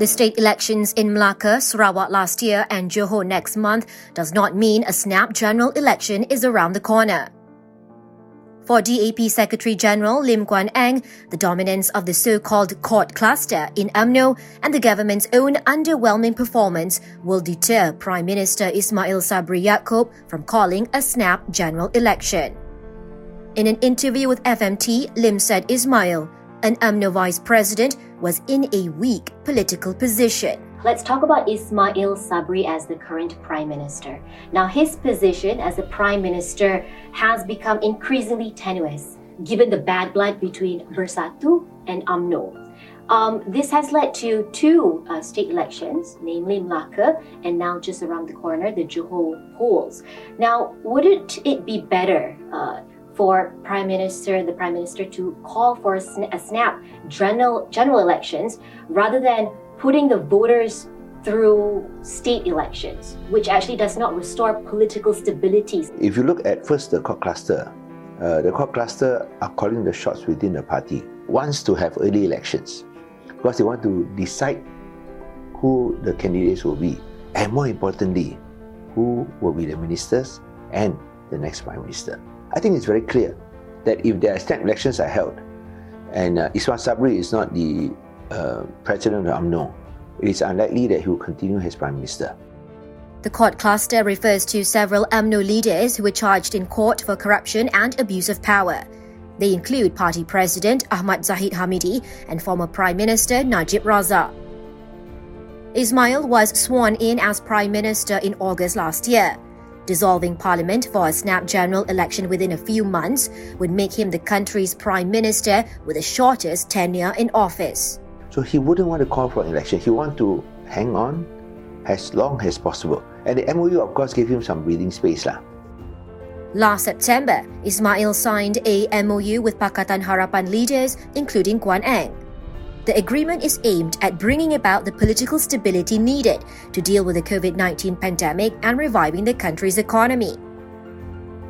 The state elections in Melaka, Sarawak last year and Johor next month does not mean a snap general election is around the corner. For DAP Secretary General Lim Guan Eng, the dominance of the so-called court cluster in UMNO and the government's own underwhelming performance will deter Prime Minister Ismail Sabri Yaakob from calling a snap general election. In an interview with FMT, Lim said Ismail, an UMNO vice president, was in a weak political position. Let's talk about Ismail Sabri as the current prime minister. Now, his position as the prime minister has become increasingly tenuous given the bad blood between Bersatu and UMNO. Um, this has led to two uh, state elections, namely Melaka and now just around the corner, the Johor polls. Now, wouldn't it be better uh, for Prime Minister, the Prime Minister, to call for a, sn- a snap general general elections rather than putting the voters through state elections, which actually does not restore political stability. If you look at first the court cluster, uh, the court cluster are calling the shots within the party, wants to have early elections because they want to decide who the candidates will be, and more importantly, who will be the ministers and the next prime minister. I think it's very clear that if their snap elections are held, and uh, Ismail Sabri is not the uh, president of UMNO, it is unlikely that he will continue as prime minister. The court cluster refers to several UMNO leaders who were charged in court for corruption and abuse of power. They include party president Ahmad Zahid Hamidi and former Prime Minister Najib Razak. Ismail was sworn in as Prime Minister in August last year. Dissolving parliament for a snap general election within a few months would make him the country's prime minister with the shortest tenure in office. So he wouldn't want to call for an election. He want to hang on as long as possible. And the MOU, of course, gave him some breathing space. Lah. Last September, Ismail signed a MOU with Pakatan Harapan leaders, including Guan Eng. The agreement is aimed at bringing about the political stability needed to deal with the COVID 19 pandemic and reviving the country's economy.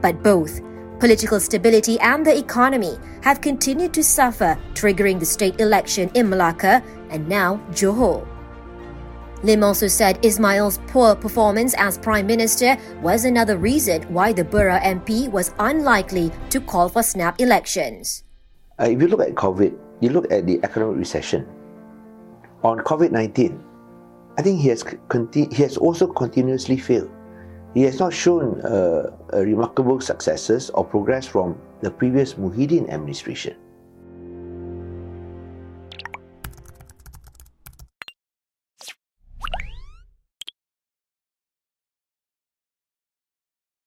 But both political stability and the economy have continued to suffer, triggering the state election in Melaka and now Johor. Lim also said Ismail's poor performance as Prime Minister was another reason why the Bera MP was unlikely to call for snap elections. Uh, if you look at COVID, you look at the economic recession. On COVID 19, I think he has, conti- he has also continuously failed. He has not shown uh, remarkable successes or progress from the previous Muhyiddin administration.